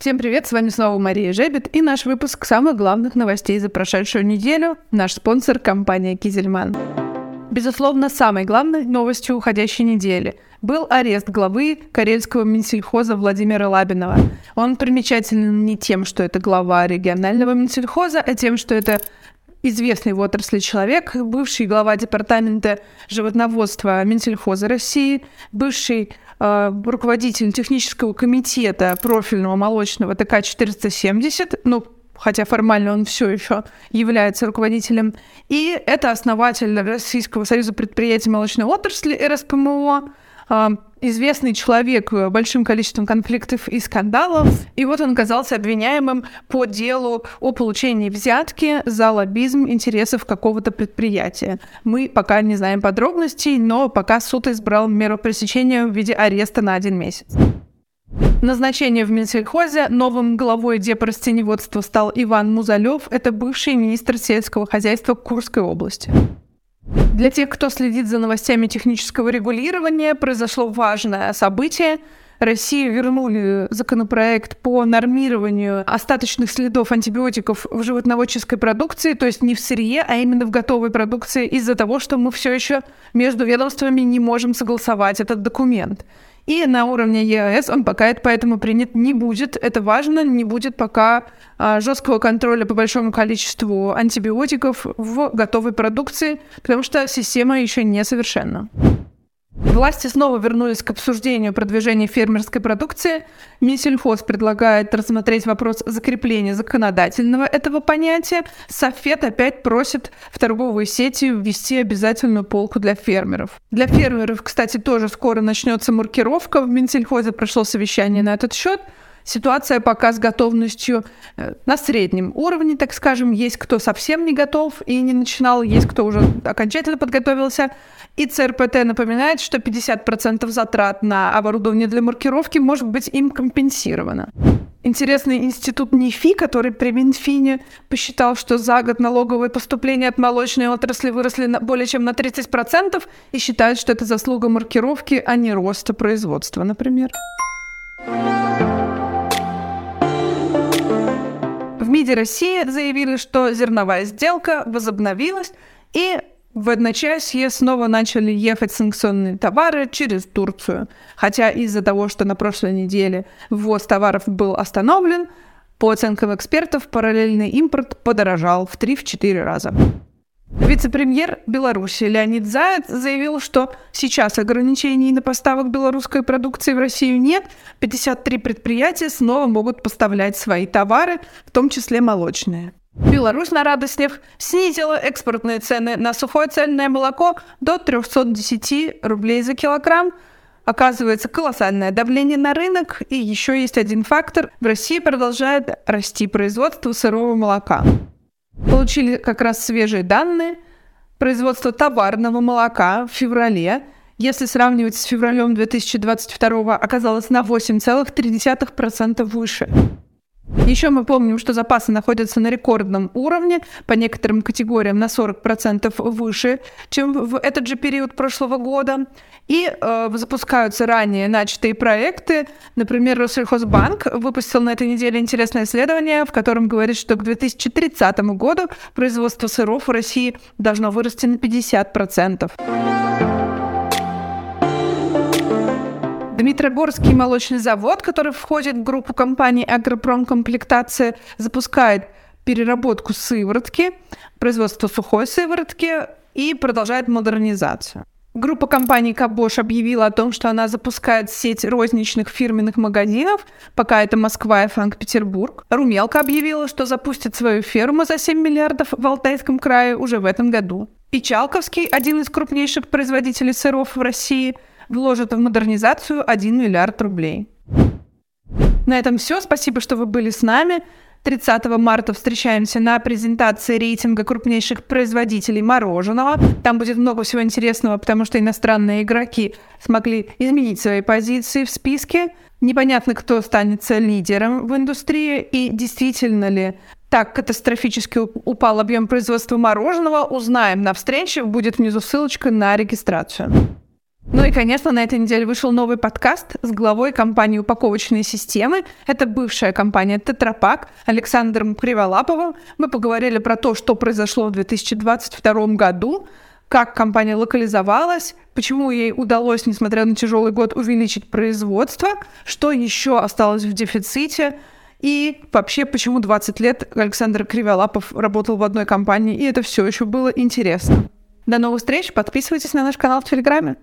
Всем привет, с вами снова Мария Жебет и наш выпуск самых главных новостей за прошедшую неделю. Наш спонсор – компания «Кизельман». Безусловно, самой главной новостью уходящей недели был арест главы Карельского Минсельхоза Владимира Лабинова. Он примечателен не тем, что это глава регионального Минсельхоза, а тем, что это известный в отрасли человек, бывший глава департамента животноводства Минсельхоза России, бывший э, руководитель технического комитета профильного молочного ТК-470, ну, хотя формально он все еще является руководителем, и это основатель Российского союза предприятий молочной отрасли РСПМО, а, известный человек большим количеством конфликтов и скандалов. И вот он оказался обвиняемым по делу о получении взятки за лоббизм интересов какого-то предприятия. Мы пока не знаем подробностей, но пока суд избрал меру пресечения в виде ареста на один месяц. Назначение в Минсельхозе новым главой депрастеневодства стал Иван Музалев. Это бывший министр сельского хозяйства Курской области. Для тех, кто следит за новостями технического регулирования, произошло важное событие. России вернули законопроект по нормированию остаточных следов антибиотиков в животноводческой продукции, то есть не в сырье, а именно в готовой продукции, из-за того, что мы все еще между ведомствами не можем согласовать этот документ. И на уровне ЕАЭС он пока это поэтому принят не будет. Это важно, не будет пока а, жесткого контроля по большому количеству антибиотиков в готовой продукции, потому что система еще не совершенна. Власти снова вернулись к обсуждению продвижения фермерской продукции. Минсельхоз предлагает рассмотреть вопрос закрепления законодательного этого понятия. Софет опять просит в торговые сети ввести обязательную полку для фермеров. Для фермеров, кстати, тоже скоро начнется маркировка. В Минсельхозе прошло совещание на этот счет. Ситуация пока с готовностью э, на среднем уровне, так скажем. Есть кто совсем не готов и не начинал, есть кто уже окончательно подготовился. И ЦРПТ напоминает, что 50% затрат на оборудование для маркировки может быть им компенсировано. Интересный институт НИФИ, который при Минфине посчитал, что за год налоговые поступления от молочной отрасли выросли на более чем на 30% и считает, что это заслуга маркировки, а не роста производства, например. В МИДе России заявили, что зерновая сделка возобновилась, и в одночасье снова начали ехать санкционные товары через Турцию. Хотя из-за того, что на прошлой неделе ввоз товаров был остановлен, по оценкам экспертов, параллельный импорт подорожал в 3-4 раза. Вице-премьер Беларуси Леонид Заяц заявил, что сейчас ограничений на поставок белорусской продукции в Россию нет. 53 предприятия снова могут поставлять свои товары, в том числе молочные. Беларусь на радостях снизила экспортные цены на сухое цельное молоко до 310 рублей за килограмм. Оказывается, колоссальное давление на рынок. И еще есть один фактор. В России продолжает расти производство сырого молока. Получили как раз свежие данные. Производство товарного молока в феврале, если сравнивать с февралем 2022, оказалось на 8,3% выше. Еще мы помним, что запасы находятся на рекордном уровне, по некоторым категориям на 40% выше, чем в этот же период прошлого года. И э, запускаются ранее начатые проекты. Например, Россельхозбанк выпустил на этой неделе интересное исследование, в котором говорит, что к 2030 году производство сыров в России должно вырасти на 50%. Дмитрогорский молочный завод, который входит в группу компаний «Агропромкомплектация», запускает переработку сыворотки, производство сухой сыворотки и продолжает модернизацию. Группа компаний Кабош объявила о том, что она запускает сеть розничных фирменных магазинов, пока это Москва и Санкт-Петербург. Румелка объявила, что запустит свою ферму за 7 миллиардов в Алтайском крае уже в этом году. Печалковский, один из крупнейших производителей сыров в России – вложат в модернизацию 1 миллиард рублей. На этом все. Спасибо, что вы были с нами. 30 марта встречаемся на презентации рейтинга крупнейших производителей мороженого. Там будет много всего интересного, потому что иностранные игроки смогли изменить свои позиции в списке. Непонятно, кто останется лидером в индустрии и действительно ли так катастрофически упал объем производства мороженого. Узнаем на встрече. Будет внизу ссылочка на регистрацию. Ну и, конечно, на этой неделе вышел новый подкаст с главой компании «Упаковочные системы». Это бывшая компания «Тетрапак» Александром Криволаповым. Мы поговорили про то, что произошло в 2022 году, как компания локализовалась, почему ей удалось, несмотря на тяжелый год, увеличить производство, что еще осталось в дефиците, и вообще, почему 20 лет Александр Криволапов работал в одной компании, и это все еще было интересно. До новых встреч, подписывайтесь на наш канал в Телеграме.